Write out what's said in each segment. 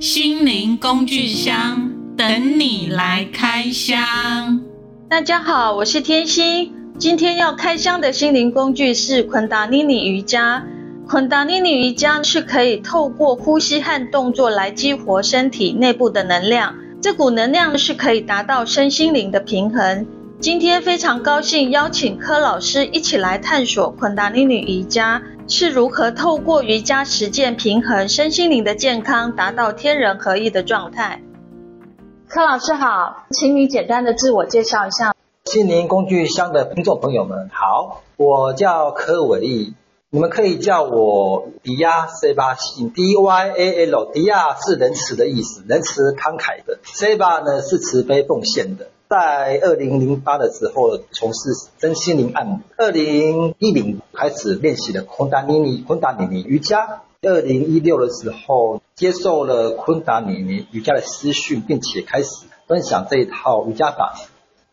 心灵工具箱等你来开箱。大家好，我是天心。今天要开箱的心灵工具是昆达尼尼瑜伽。昆达尼尼瑜伽是可以透过呼吸和动作来激活身体内部的能量，这股能量是可以达到身心灵的平衡。今天非常高兴邀请柯老师一起来探索昆达尼尼瑜伽是如何透过瑜伽实践平衡身心灵的健康，达到天人合一的状态。柯老师好，请你简单的自我介绍一下。心灵工具箱的听众朋友们好，我叫柯伟毅，你们可以叫我迪亚塞巴信 D Y A L，迪亚是仁慈的意思，仁慈慷慨的，塞巴呢是慈悲奉献的。在二零零八的时候从事身心灵按摩，二零一零开始练习了昆达尼尼昆达尼尼瑜伽，二零一六的时候接受了昆达尼尼瑜伽的私训，并且开始分享这一套瑜伽法。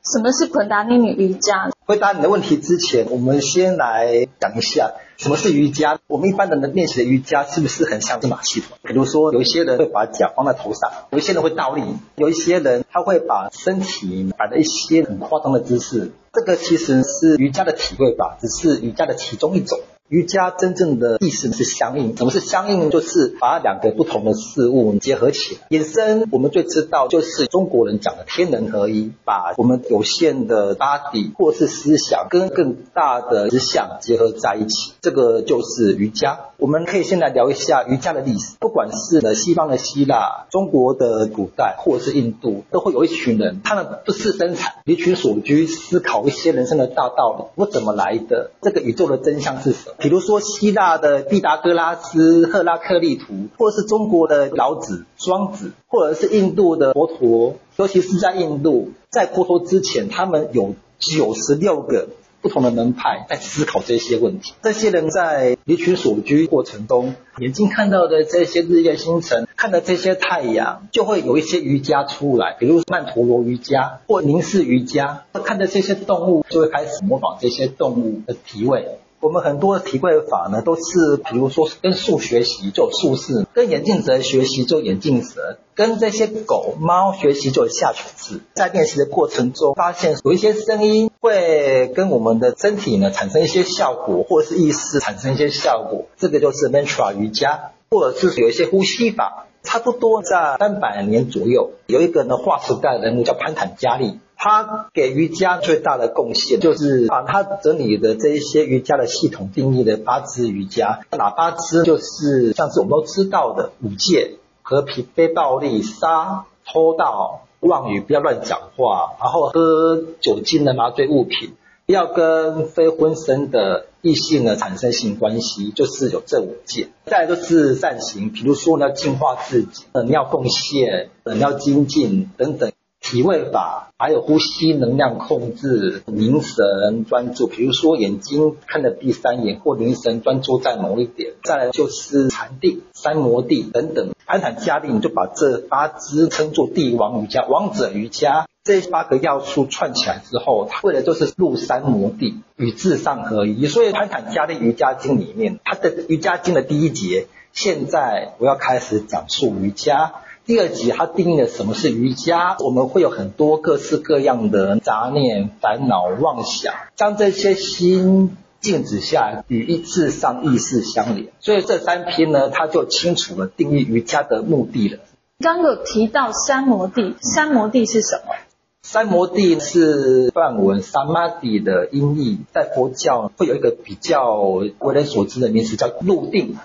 什么是昆达尼尼瑜伽？回答你的问题之前，我们先来讲一下什么是瑜伽。我们一般人的练习的瑜伽是不是很像是马戏团？比如说，有一些人会把脚放在头上，有一些人会倒立，有一些人他会把身体摆的一些很夸张的姿势。这个其实是瑜伽的体会吧，只是瑜伽的其中一种。瑜伽真正的意思是相应。什么是相应？就是把两个不同的事物结合起来。引申，我们最知道就是中国人讲的天人合一，把我们有限的 body 或是思想跟更大的思想结合在一起，这个就是瑜伽。我们可以先来聊一下瑜伽的历史。不管是呢西方的希腊、中国的古代，或者是印度，都会有一群人，他们不事生产，离群索居，思考一些人生的大道理。我怎么来的？这个宇宙的真相是什么？比如说希腊的毕达哥拉斯、赫拉克利图，或者是中国的老子、庄子，或者是印度的佛陀，尤其是在印度，在佛陀之前，他们有九十六个不同的门派在思考这些问题。这些人在离群索居过程中，眼睛看到的这些日月星辰，看到这些太阳，就会有一些瑜伽出来，比如曼陀罗瑜伽或凝视瑜伽。看着这些动物，就会开始模仿这些动物的体位。我们很多的体会法呢，都是比如说跟树学习就有树式，跟眼镜蛇学习就眼镜蛇，跟这些狗猫学习就有下犬式。在练习的过程中，发现有一些声音会跟我们的身体呢产生一些效果，或者是意识产生一些效果，这个就是 mantra 瑜伽，或者是有一些呼吸法。差不多在三百年左右，有一个呢划时代人物叫潘坦加利。他给瑜伽最大的贡献，就是把他整理的这一些瑜伽的系统定义的八支瑜伽。哪八支？就是像是我们都知道的五戒：和平、非暴力、杀、偷盗、妄语，不要乱讲话，然后喝酒精的麻醉物品，不要跟非婚生的异性呢产生性关系，就是有这五戒。再来就是善行，比如说你要净化自己，你要贡献，你要精进等等。体位法，还有呼吸能量控制、凝神专注，比如说眼睛看着闭三眼或凝神专注在某一点。再来就是禅定、三摩地等等。潘坦加利你就把这八支称作帝王瑜伽、王者瑜伽。这八个要素串起来之后，它为的就是入三摩地，与至上合一。所以潘坦加利瑜伽经里面，它的瑜伽经的第一节，现在我要开始讲述瑜伽。第二集，它定义了什么是瑜伽。我们会有很多各式各样的杂念、烦恼、妄想，将这些心静止下来，与意志上意识相连。所以这三篇呢，它就清楚了定义瑜伽的目的了。刚有提到三摩地，三摩地是什么？三摩地是梵文 samadhi 的音译，在佛教会有一个比较为人所知的名词，叫入定。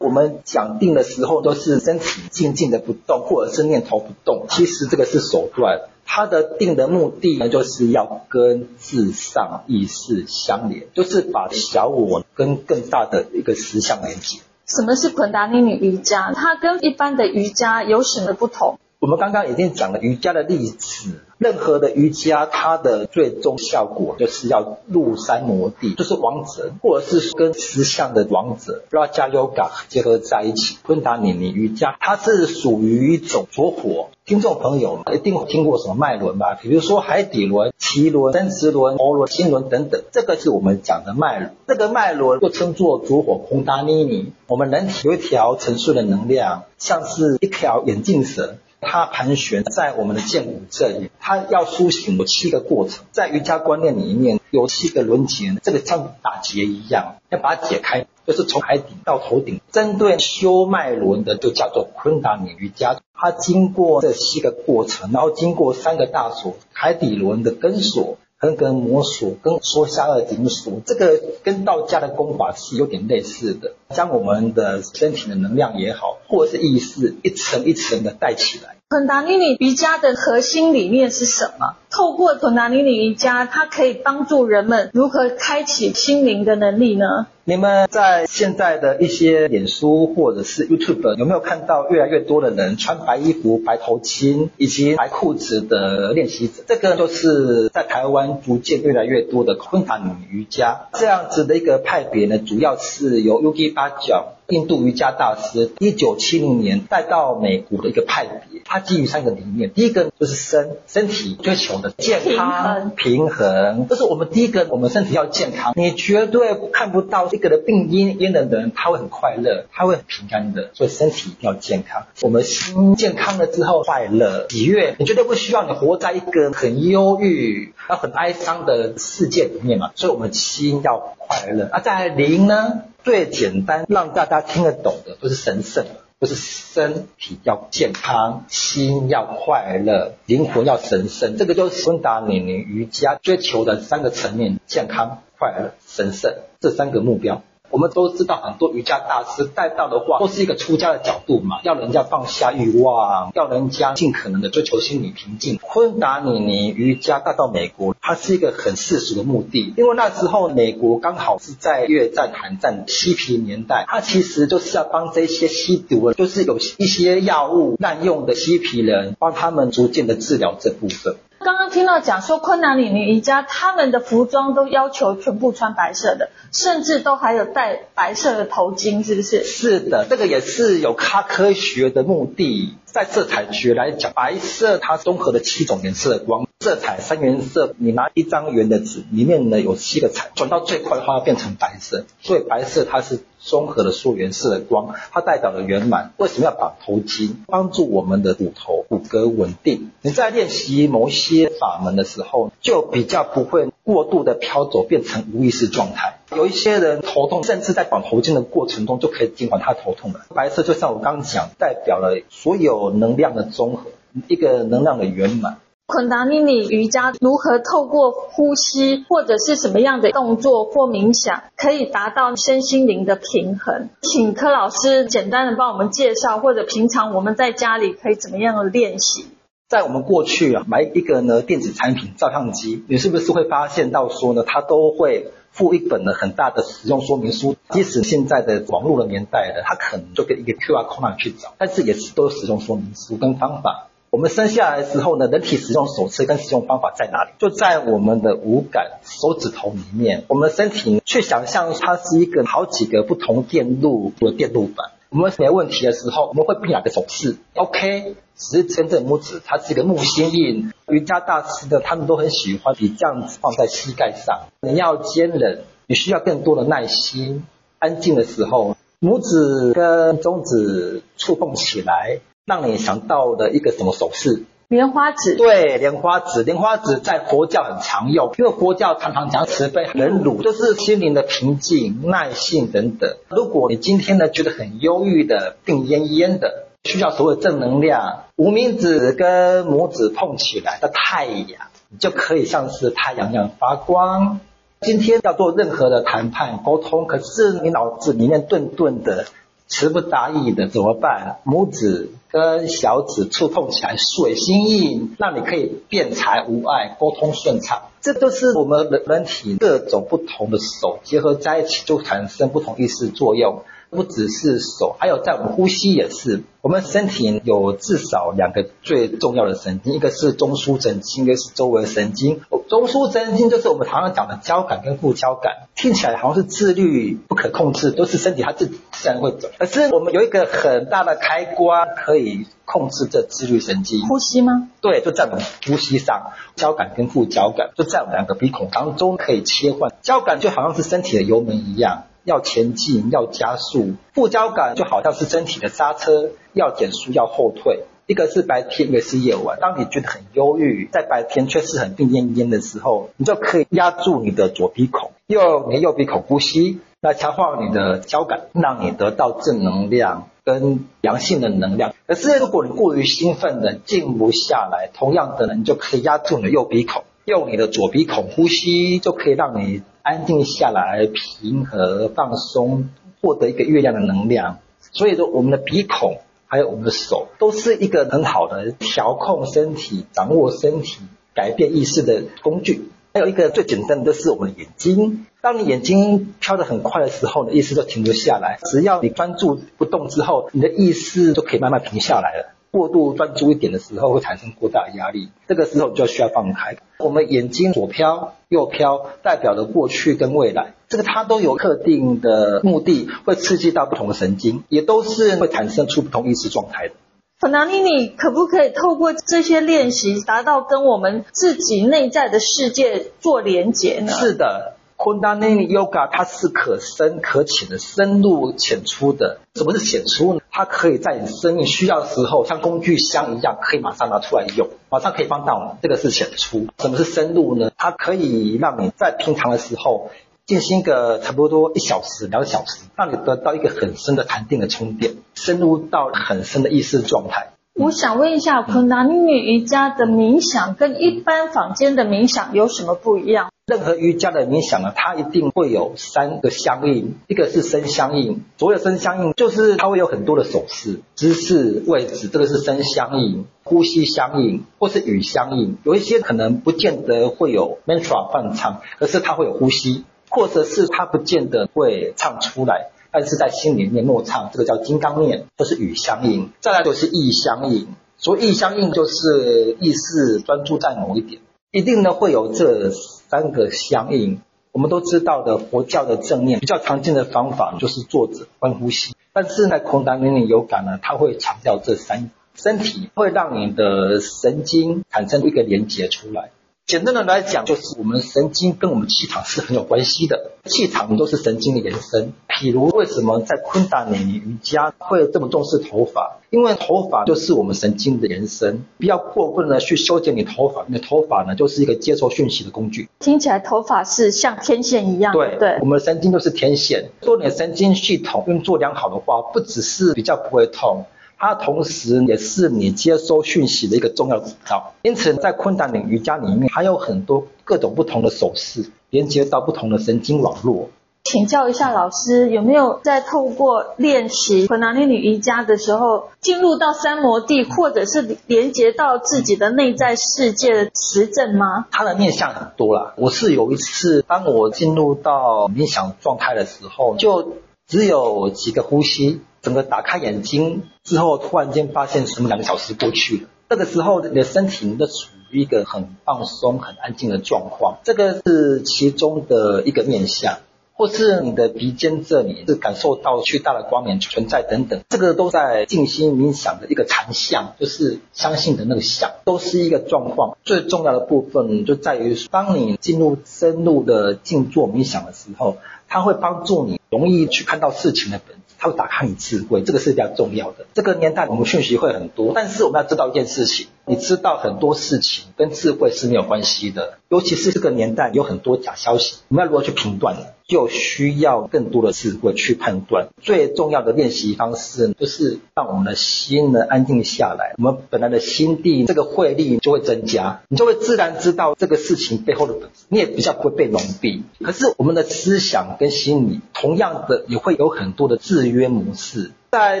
我们讲定的时候，都是身体静静的不动，或者是念头不动。其实这个是手段，它的定的目的呢，就是要跟至上意识相连，就是把小我跟更大的一个实相连接。什么是昆达尼尼瑜伽？它跟一般的瑜伽有什么不同？我们刚刚已经讲了瑜伽的例子，任何的瑜伽，它的最终效果就是要入山摩地，就是王者，或者是跟实相的王者 Raja Yoga 结合在一起。昆达里尼瑜伽，它是属于一种着火。听众朋友一定听过什么脉轮吧？比如说海底轮、脐轮、生殖轮、喉轮、心轮等等，这个是我们讲的脉轮。这个脉轮又称作烛火昆达尼尼。我们人体有一条沉睡的能量，像是一条眼镜蛇。它盘旋在我们的剑骨这里，它要苏醒有七个过程，在瑜伽观念里面有七个轮结，这个像打结一样，要把它解开，就是从海底到头顶。针对修脉轮的就叫做昆达米瑜伽，它经过这七个过程，然后经过三个大锁，海底轮的根锁。横膈膜锁跟说瞎了顶锁，这个跟道家的功法是有点类似的，将我们的身体的能量也好，或者是意识一层一层的带起来。昆达尼尼瑜伽的核心理念是什么？透过昆达尼尼瑜伽，它可以帮助人们如何开启心灵的能力呢？你们在现在的一些脸书或者是 YouTube 有没有看到越来越多的人穿白衣服、白头巾以及白裤子的练习者？这个就是在台湾逐渐越来越多的昆塔瑜伽这样子的一个派别呢，主要是由 Yogi Bhajan 印度瑜伽大师一九七零年带到美国的一个派别，它基于三个理念。第一个就是身身体追求的健康平衡，这是我们第一个，我们身体要健康。你绝对看不到一个的病恹恹的人，他会很快乐，他会很平安的。所以身体一定要健康。我们心健康了之后，快乐喜悦，你绝对不需要你活在一个很忧郁、要很哀伤的世界里面嘛。所以我们心要快乐。啊，在灵呢？最简单让大家听得懂的，就是神圣，就是身体要健康，心要快乐，灵魂要神圣。这个就是昆达里尼瑜伽追求的三个层面：健康、快乐、神圣这三个目标。我们都知道，很多瑜伽大师带到的话，都是一个出家的角度嘛，要人家放下欲望，要人家尽可能的追求心理平静。昆达里尼瑜伽带到美国，它是一个很世俗的目的，因为那时候美国刚好是在越战、韩战、嬉皮年代，它其实就是要帮这些吸毒的，就是有一些药物滥用的嬉皮人，帮他们逐渐的治疗这部分。刚刚听到讲说昆南里尼瑜伽，他们的服装都要求全部穿白色的，甚至都还有戴白色的头巾，是不是？是的，这个也是有它科学的目的。在色彩学来讲，白色它综合了七种颜色的光，色彩三原色，你拿一张圆的纸，里面呢有七个彩，转到最快的话变成白色，所以白色它是综合了所有颜色的光，它代表了圆满。为什么要绑头巾？帮助我们的骨头骨骼稳定。你在练习某些法门的时候，就比较不会过度的飘走，变成无意识状态。有一些人头痛，甚至在绑头巾的过程中就可以减缓他头痛了。白色就像我刚刚讲，代表了所有能量的综合，一个能量的圆满。昆达尼尼瑜伽如何透过呼吸或者是什么样的动作或冥想，可以达到身心灵的平衡？请柯老师简单的帮我们介绍，或者平常我们在家里可以怎么样的练习？在我们过去啊，买一个呢电子产品照相机，你是不是会发现到说呢，它都会。附一本呢很大的使用说明书，即使现在的网络的年代的，它可能就跟一个 QR code 去找，但是也是都有使用说明书跟方法。我们生下来的时候呢，人体使用手册跟使用方法在哪里？就在我们的五感手指头里面。我们身体去想象它是一个好几个不同电路的电路板。我们没问题的时候，我们会比哪个手势？OK，十字正拇指，它是一个木星印。瑜伽大师的他们都很喜欢比这样子放在膝盖上。你要坚韧，你需要更多的耐心。安静的时候，拇指跟中指触碰起来，让你想到的一个什么手势？莲花指。对，莲花指，莲花指在佛教很常用，因为佛教常常讲慈悲、忍辱，就是心灵的平静、耐性等等。如果你今天呢觉得很忧郁的、病恹恹的，需要所有正能量，无名指跟拇指碰起来的太阳，你就可以像是太阳一样发光。今天要做任何的谈判沟通，可是你脑子里面顿顿的。词不达意的怎么办？拇指跟小指触碰起来，水星印，让你可以辩才无碍，沟通顺畅。这都是我们人人体各种不同的手结合在一起，就产生不同意识作用。不只是手，还有在我们呼吸也是。我们身体有至少两个最重要的神经，一个是中枢神经，一个是周围神经。中枢神经就是我们常常讲的交感跟副交感，听起来好像是自律不可控制，都是身体它自自然会走。可是我们有一个很大的开关可以控制这自律神经，呼吸吗？对，就在我们呼吸上，交感跟副交感就在我们两个鼻孔当中可以切换。交感就好像是身体的油门一样。要前进，要加速，副交感就好像是身体的刹车，要减速，要后退。一个是白天，一个是夜晚。当你觉得很忧郁，在白天却是很病恹恹的时候，你就可以压住你的左鼻孔，用你右鼻孔呼吸，来强化你的交感，让你得到正能量跟阳性的能量。可是如果你过于兴奋的静不下来，同样的呢，你就可以压住你的右鼻孔，用你的左鼻孔呼吸，就可以让你。安静下来，平和放松，获得一个月亮的能量。所以说，我们的鼻孔还有我们的手，都是一个很好的调控身体、掌握身体、改变意识的工具。还有一个最简单的，就是我们的眼睛。当你眼睛飘得很快的时候，你意识就停留下来。只要你专注不动之后，你的意识就可以慢慢停下来了。过度专注一点的时候，会产生过大的压力，这个时候就需要放开。我们眼睛左飘右飘，代表了过去跟未来，这个它都有特定的目的，会刺激到不同的神经，也都是会产生出不同意识状态的。昆达妮，你可不可以透过这些练习，达到跟我们自己内在的世界做连结呢？是的。昆达尼尼 Yoga 它是可深可浅的，深入浅出的。什么是浅出呢？它可以在你生命需要的时候，像工具箱一样，可以马上拿出来用，马上可以帮到你。这个是浅出。什么是深入呢？它可以让你在平常的时候进行个差不多一小时、两小时，让你得到一个很深的禅定的充电，深入到很深的意识状态。我想问一下，昆达尼尼瑜伽的冥想跟一般坊间的冥想有什么不一样？任何瑜伽的冥想呢，它一定会有三个相应，一个是身相应。所谓身相应，就是它会有很多的手势、姿势、位置，这个是身相应。呼吸相应，或是语相应，有一些可能不见得会有 mantra 伴唱，可是它会有呼吸，或者是它不见得会唱出来，但是在心里面默唱，这个叫金刚念，或是语相应。再来就是意相应，所谓意相应就是意识专注在某一点，一定呢会有这。三个相应，我们都知道的佛教的正念比较常见的方法就是坐着观呼吸，但是呢，昆达尼尼有感呢，它会强调这三，身体会让你的神经产生一个连接出来。简单的来讲，就是我们神经跟我们气场是很有关系的，气场都是神经的延伸。比如为什么在昆达尼尼瑜伽会这么重视头发？因为头发就是我们神经的延伸，不要过分的去修剪你头发，你的头发呢就是一个接收讯息的工具。听起来头发是像天线一样。对对，我们的神经都是天线。说你的神经系统运作良好的话，不只是比较不会痛。它同时也是你接收讯息的一个重要渠道，因此在昆达尼瑜伽里面还有很多各种不同的手势，连接到不同的神经网络。请教一下老师，有没有在透过练习昆达里尼瑜伽的时候，进入到三摩地，或者是连接到自己的内在世界的实证吗？它的面向很多啦。我是有一次，当我进入到冥想状态的时候，就只有几个呼吸。整个打开眼睛之后，突然间发现什么两个小时过去了。这个时候，你的身体都处于一个很放松、很安静的状况。这个是其中的一个面向，或是你的鼻尖这里是感受到巨大的光明存在等等。这个都在静心冥想的一个禅相，就是相信的那个相，都是一个状况。最重要的部分就在于，当你进入深入的静坐冥想的时候，它会帮助你容易去看到事情的本质。它会打开你智慧，这个是比较重要的。这个年代我们讯息会很多，但是我们要知道一件事情，你知道很多事情跟智慧是没有关系的。尤其是这个年代有很多假消息，我们要如何去评断？就需要更多的智慧去判断。最重要的练习方式就是让我们的心能安静下来，我们本来的心地这个慧力就会增加，你就会自然知道这个事情背后的本质，你也比较不会被蒙蔽。可是我们的思想跟心理同样的也会有很多的制约模式，在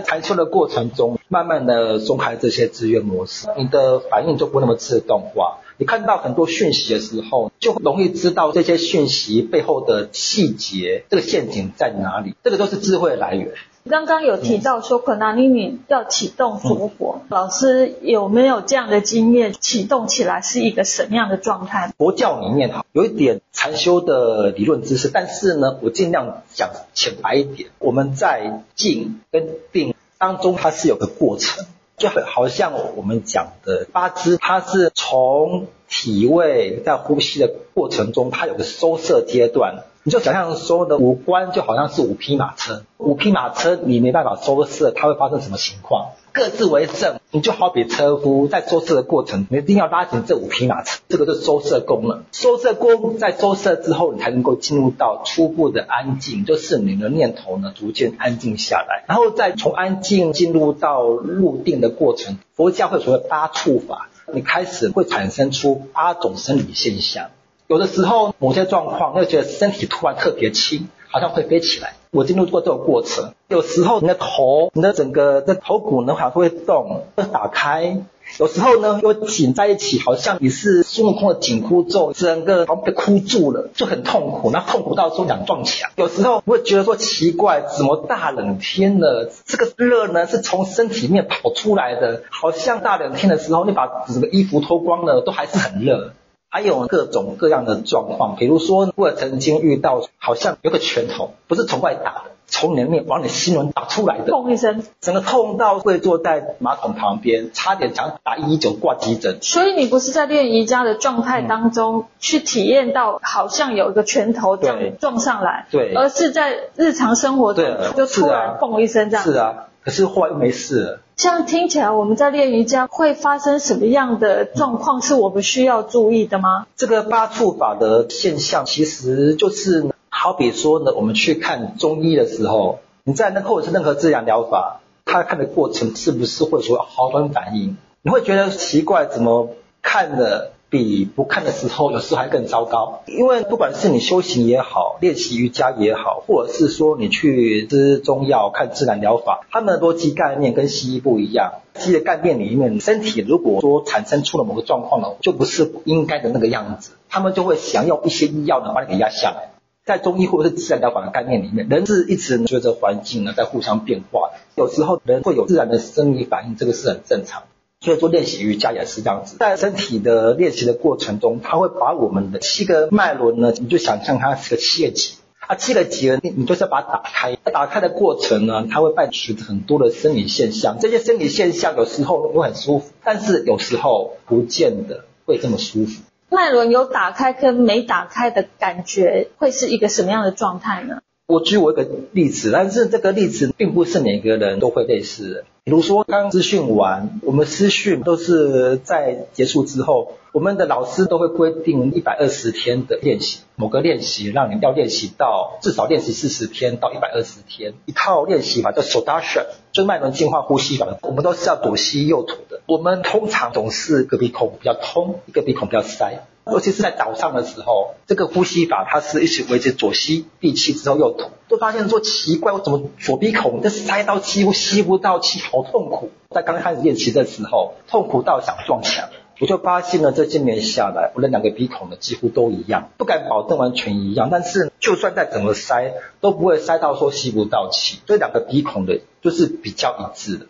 禅修的过程中，慢慢的松开这些制约模式，你的反应就不那么自动化。你看到很多讯息的时候，就容易知道这些讯息背后的细节，这个陷阱在哪里。这个都是智慧的来源。刚刚有提到说，昆达尼尼要启动佛火，嗯、老师有没有这样的经验？启动起来是一个什么样的状态？佛教里面哈有一点禅修的理论知识，但是呢，我尽量讲浅白一点。我们在静跟定当中，它是有个过程，就好像我们讲的八支，它是从体位在呼吸的过程中，它有个收摄阶段。你就想象说的五官就好像是五匹马车，五匹马车你没办法收摄，它会发生什么情况？各自为政，你就好比车夫在收摄的过程，你一定要拉紧这五匹马车，这个就是收摄功能。收摄功在收摄之后，你才能够进入到初步的安静，就是你的念头呢逐渐安静下来，然后再从安静进入到入定的过程。佛教会所谓八触法，你开始会产生出八种生理现象。有的时候，某些状况，你会觉得身体突然特别轻，好像会飞起来。我经历过这种过程。有时候，你的头，你的整个的头骨呢，好像会动，会打开。有时候呢，又紧在一起，好像你是孙悟空的紧箍咒，整个好像被箍住了，就很痛苦。那痛苦到说想撞墙。有时候我会觉得说奇怪，怎么大冷天的，这个热呢是从身体里面跑出来的，好像大冷天的时候，你把整个衣服脱光了，都还是很热。还有各种各样的状况，比如说我曾经遇到，好像有个拳头不是从外打的，从里面往你心轮打出来的，砰一声，整个痛到会坐在马桶旁边，差点想打一一九挂急诊。所以你不是在练瑜伽的状态当中、嗯、去体验到，好像有一个拳头这样撞上来，对，而是在日常生活中就突然砰一声这样。是啊。可是后来又没事了。这样听起来，我们在练瑜伽会发生什么样的状况？是我们需要注意的吗？这个八触法的现象，其实就是好比说呢，我们去看中医的时候，你在那或者是任何自然疗法，他看的过程是不是会说好转反应？你会觉得奇怪，怎么看的？比不看的时候，有时候还更糟糕。因为不管是你修行也好，练习瑜伽也好，或者是说你去吃中药、看自然疗法，他们的逻辑概念跟西医不一样。西医的概念里面，身体如果说产生出了某个状况呢，就不是应该的那个样子，他们就会想用一些医药呢把你给压下来。在中医或者是自然疗法的概念里面，人是一直随着环境呢在互相变化，有时候人会有自然的生理反应，这个是很正常。所以说练习瑜伽也是这样子，在身体的练习的过程中，它会把我们的七个脉轮呢，你就想象它是个七个结，它七个结，你你就是要把它打开。打开的过程呢，它会伴随很多的生理现象，这些生理现象有时候会很舒服，但是有时候不见得会这么舒服。脉轮有打开跟没打开的感觉，会是一个什么样的状态呢？我举我一个例子，但是这个例子并不是每个人都会类似。比如说刚师训完，我们师训都是在结束之后，我们的老师都会规定一百二十天的练习，某个练习让你要练习到至少练习四十天到一百二十天，一套练习法叫 Sudasha，就是脉轮净化呼吸法，我们都是要左吸右吐的。我们通常总是一个鼻孔比较通，一个鼻孔比较塞。尤其是在早上的时候，这个呼吸法它是一直维持左吸闭气之后右吐，都发现说奇怪，我怎么左鼻孔这塞到气，我吸不到气，好痛苦。在刚开始练习的时候，痛苦到想撞墙，我就发现了这些年下来，我的两个鼻孔呢几乎都一样，不敢保证完全一样，但是就算再怎么塞，都不会塞到说吸不到气，这两个鼻孔的就是比较一致的。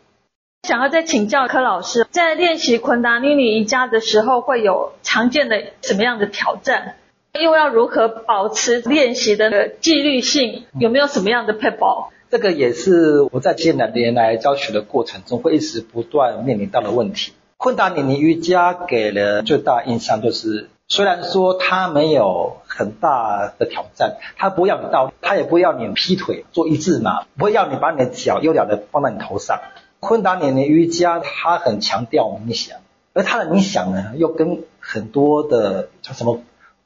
想要再请教柯老师，在练习昆达尼尼瑜伽的时候，会有常见的什么样的挑战？又要如何保持练习的纪律性？有没有什么样的撇步？这个也是我在这两年来教学的过程中，会一直不断面临到的问题。昆达尼尼瑜伽给了最大印象就是，虽然说它没有很大的挑战，它不要你倒，它也不要你劈腿做一字马，不会要你把你的脚优雅的放在你头上。昆达尼尼瑜伽，它很强调冥想，而它的冥想呢，又跟很多的像什么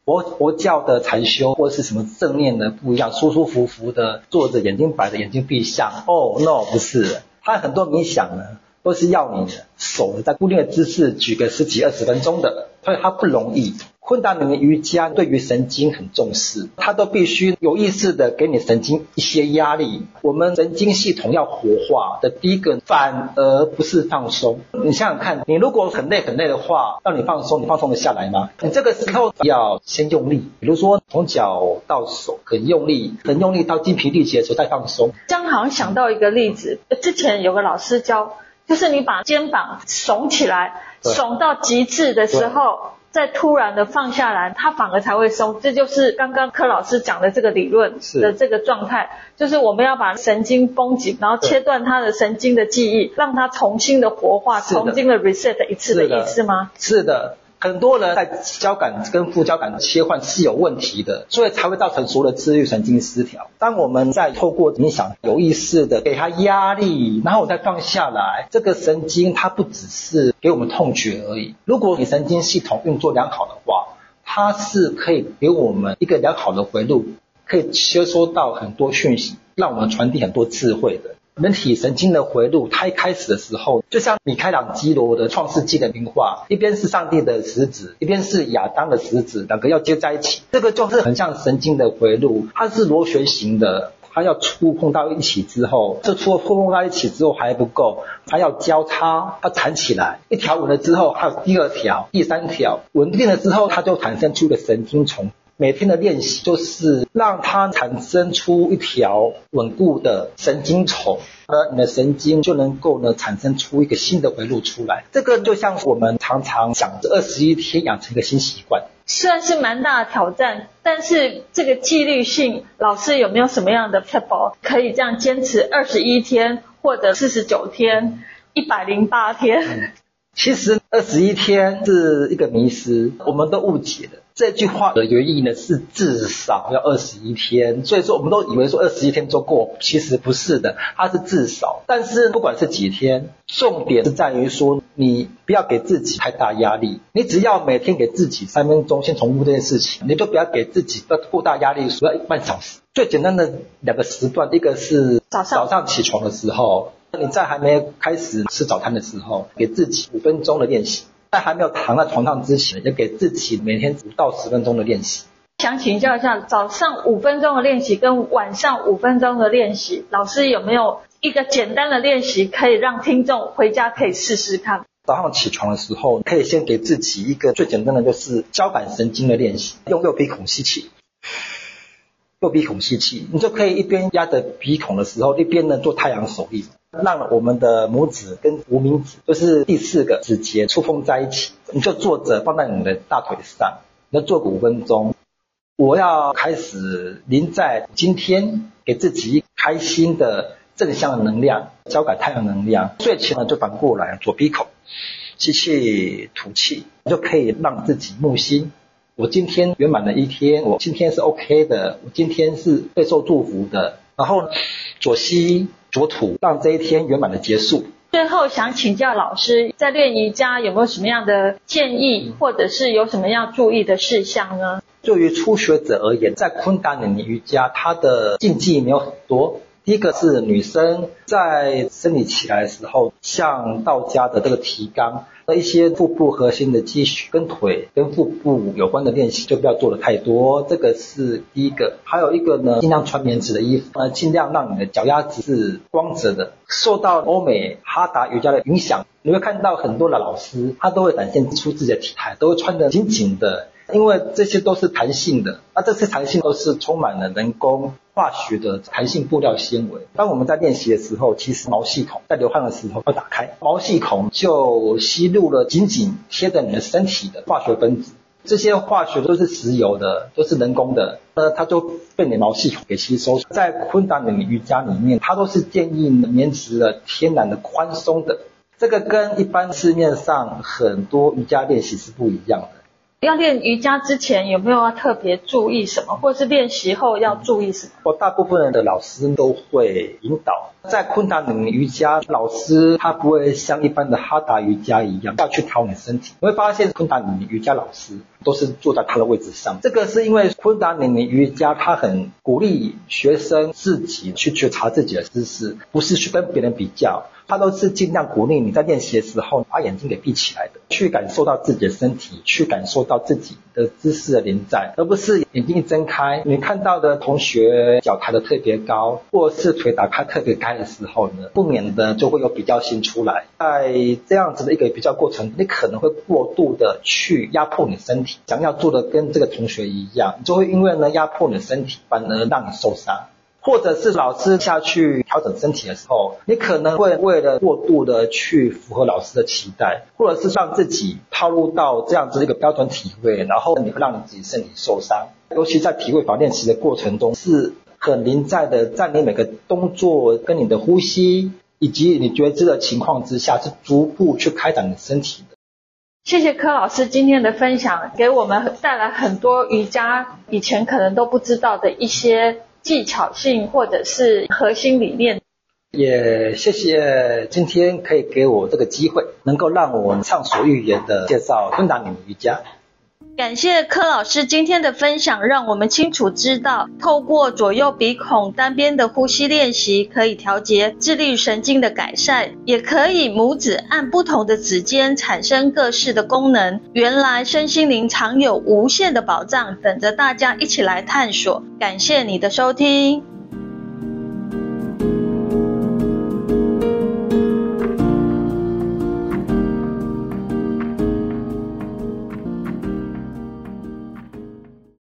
佛佛教的禅修或者是什么正念的不一样，舒舒服服的坐着，眼睛白着，眼睛闭上。哦，no，不是，它很多冥想呢，都是要你的手在固定的姿势举个十几二十分钟的，所以它不容易。昆达里尼瑜伽对于神经很重视，它都必须有意识的给你神经一些压力。我们神经系统要活化的第一个，反而不是放松。你想想看，你如果很累很累的话，让你放松，你放松得下来吗？你这个时候要先用力，比如说从脚到手很用力，很用力到筋疲力竭的时候再放松。这样好像想到一个例子，之前有个老师教，就是你把肩膀耸起来，耸到极致的时候。再突然的放下来，它反而才会松。这就是刚刚柯老师讲的这个理论的这个状态，就是我们要把神经绷紧，然后切断它的神经的记忆，让它重新的活化，重新的 reset 一次的意思吗？是的。很多人在交感跟副交感的切换是有问题的，所以才会造成所谓的自律神经失调。当我们在透过冥想有意识的给他压力，然后我再放下来，这个神经它不只是给我们痛觉而已。如果你神经系统运作良好的话，它是可以给我们一个良好的回路，可以接收到很多讯息，让我们传递很多智慧的。人体神经的回路，它一开始的时候，就像米开朗基罗的《创世纪》的名画，一边是上帝的食指，一边是亚当的食指，两个要接在一起，这个就是很像神经的回路，它是螺旋形的，它要触碰到一起之后，这触碰到一起之后还不够，它要交叉，要缠起来，一条稳了之后，还有第二条、第三条，稳定了之后，它就产生出了神经丛。每天的练习就是让它产生出一条稳固的神经丛，而你的神经就能够呢产生出一个新的回路出来。这个就像我们常常想着二十一天养成一个新习惯，虽然是蛮大的挑战，但是这个纪律性，老师有没有什么样的撇步可以这样坚持二十一天或者四十九天、一百零八天？嗯其实二十一天是一个迷失，我们都误解了。这句话的原意呢是至少要二十一天，所以说我们都以为说二十一天就过，其实不是的，它是至少。但是不管是几天，重点是在于说你不要给自己太大压力，你只要每天给自己三分钟先重复这件事情，你都不要给自己要过大压力，说要半小时。最简单的两个时段，一个是早上早上起床的时候。你在还没开始吃早餐的时候，给自己五分钟的练习；在还没有躺在床上之前，也给自己每天五到十分钟的练习。想请教一下，早上五分钟的练习跟晚上五分钟的练习，老师有没有一个简单的练习可以让听众回家可以试试看？早上起床的时候，可以先给自己一个最简单的，就是交感神经的练习，用右鼻孔吸气。右鼻孔吸气，你就可以一边压着鼻孔的时候，一边呢做太阳手印，让我们的拇指跟无名指，就是第四个指节触碰在一起。你就坐着放在你的大腿上，你要坐个五分钟。我要开始您在今天，给自己开心的正向能量，交感太阳能量。睡前呢就反过来，左鼻孔吸气吐气，就可以让自己木星。我今天圆满的一天，我今天是 OK 的，我今天是备受祝福的。然后左吸左吐，让这一天圆满的结束。最后想请教老师，在练瑜伽有没有什么样的建议，或者是有什么要注意的事项呢？对于初学者而言，在昆达里尼瑜伽，它的禁忌没有很多。第一个是女生在生理期来的时候，像道家的这个提纲。那一些腹部核心的肌群跟腿跟腹部有关的练习就不要做的太多，这个是第一个。还有一个呢，尽量穿棉质的衣服，呃，尽量让你的脚丫子是光泽的。受到欧美哈达瑜伽的影响，你会看到很多的老师，他都会展现出自己的体态，都会穿得紧紧的。因为这些都是弹性的，那这些弹性都是充满了人工化学的弹性布料纤维。当我们在练习的时候，其实毛细孔在流汗的时候要打开，毛细孔就吸入了紧紧贴着你的身体的化学分子。这些化学都是石油的，都是人工的，呃它就被你毛细孔给吸收。在昆达里尼瑜伽里面，它都是建议棉质的、天然的、宽松的。这个跟一般市面上很多瑜伽练习是不一样的。要练瑜伽之前有没有要特别注意什么，或是练习后要注意什么？我大部分的老师都会引导，在昆达里尼瑜伽，老师他不会像一般的哈达瑜伽一样要去调你身体。你会发现昆达里尼瑜伽老师都是坐在他的位置上，这个是因为昆达里尼瑜伽他很鼓励学生自己去觉察自己的知识，不是去跟别人比较。他都是尽量鼓励你在练习的时候把眼睛给闭起来的，去感受到自己的身体，去感受到自己的姿势的临在，而不是眼睛一睁开，你看到的同学脚抬得特别高，或是腿打开特别开的时候呢，不免的就会有比较心出来。在这样子的一个比较过程，你可能会过度的去压迫你身体，想要做的跟这个同学一样，就会因为呢压迫你的身体，反而让你受伤。或者是老师下去调整身体的时候，你可能会为了过度的去符合老师的期待，或者是让自己套入到这样子一个标准体位，然后你会让你自己身体受伤。尤其在体位法练习的过程中，是很临在的，在你每个动作跟你的呼吸以及你觉知的情况之下，是逐步去开展你身体的。谢谢柯老师今天的分享，给我们带来很多瑜伽以前可能都不知道的一些。技巧性或者是核心理念，也谢谢今天可以给我这个机会，能够让我畅所欲言的介绍昆达岭瑜伽。感谢柯老师今天的分享，让我们清楚知道，透过左右鼻孔单边的呼吸练习，可以调节自律神经的改善，也可以拇指按不同的指尖产生各式的功能。原来身心灵藏有无限的宝藏，等着大家一起来探索。感谢你的收听。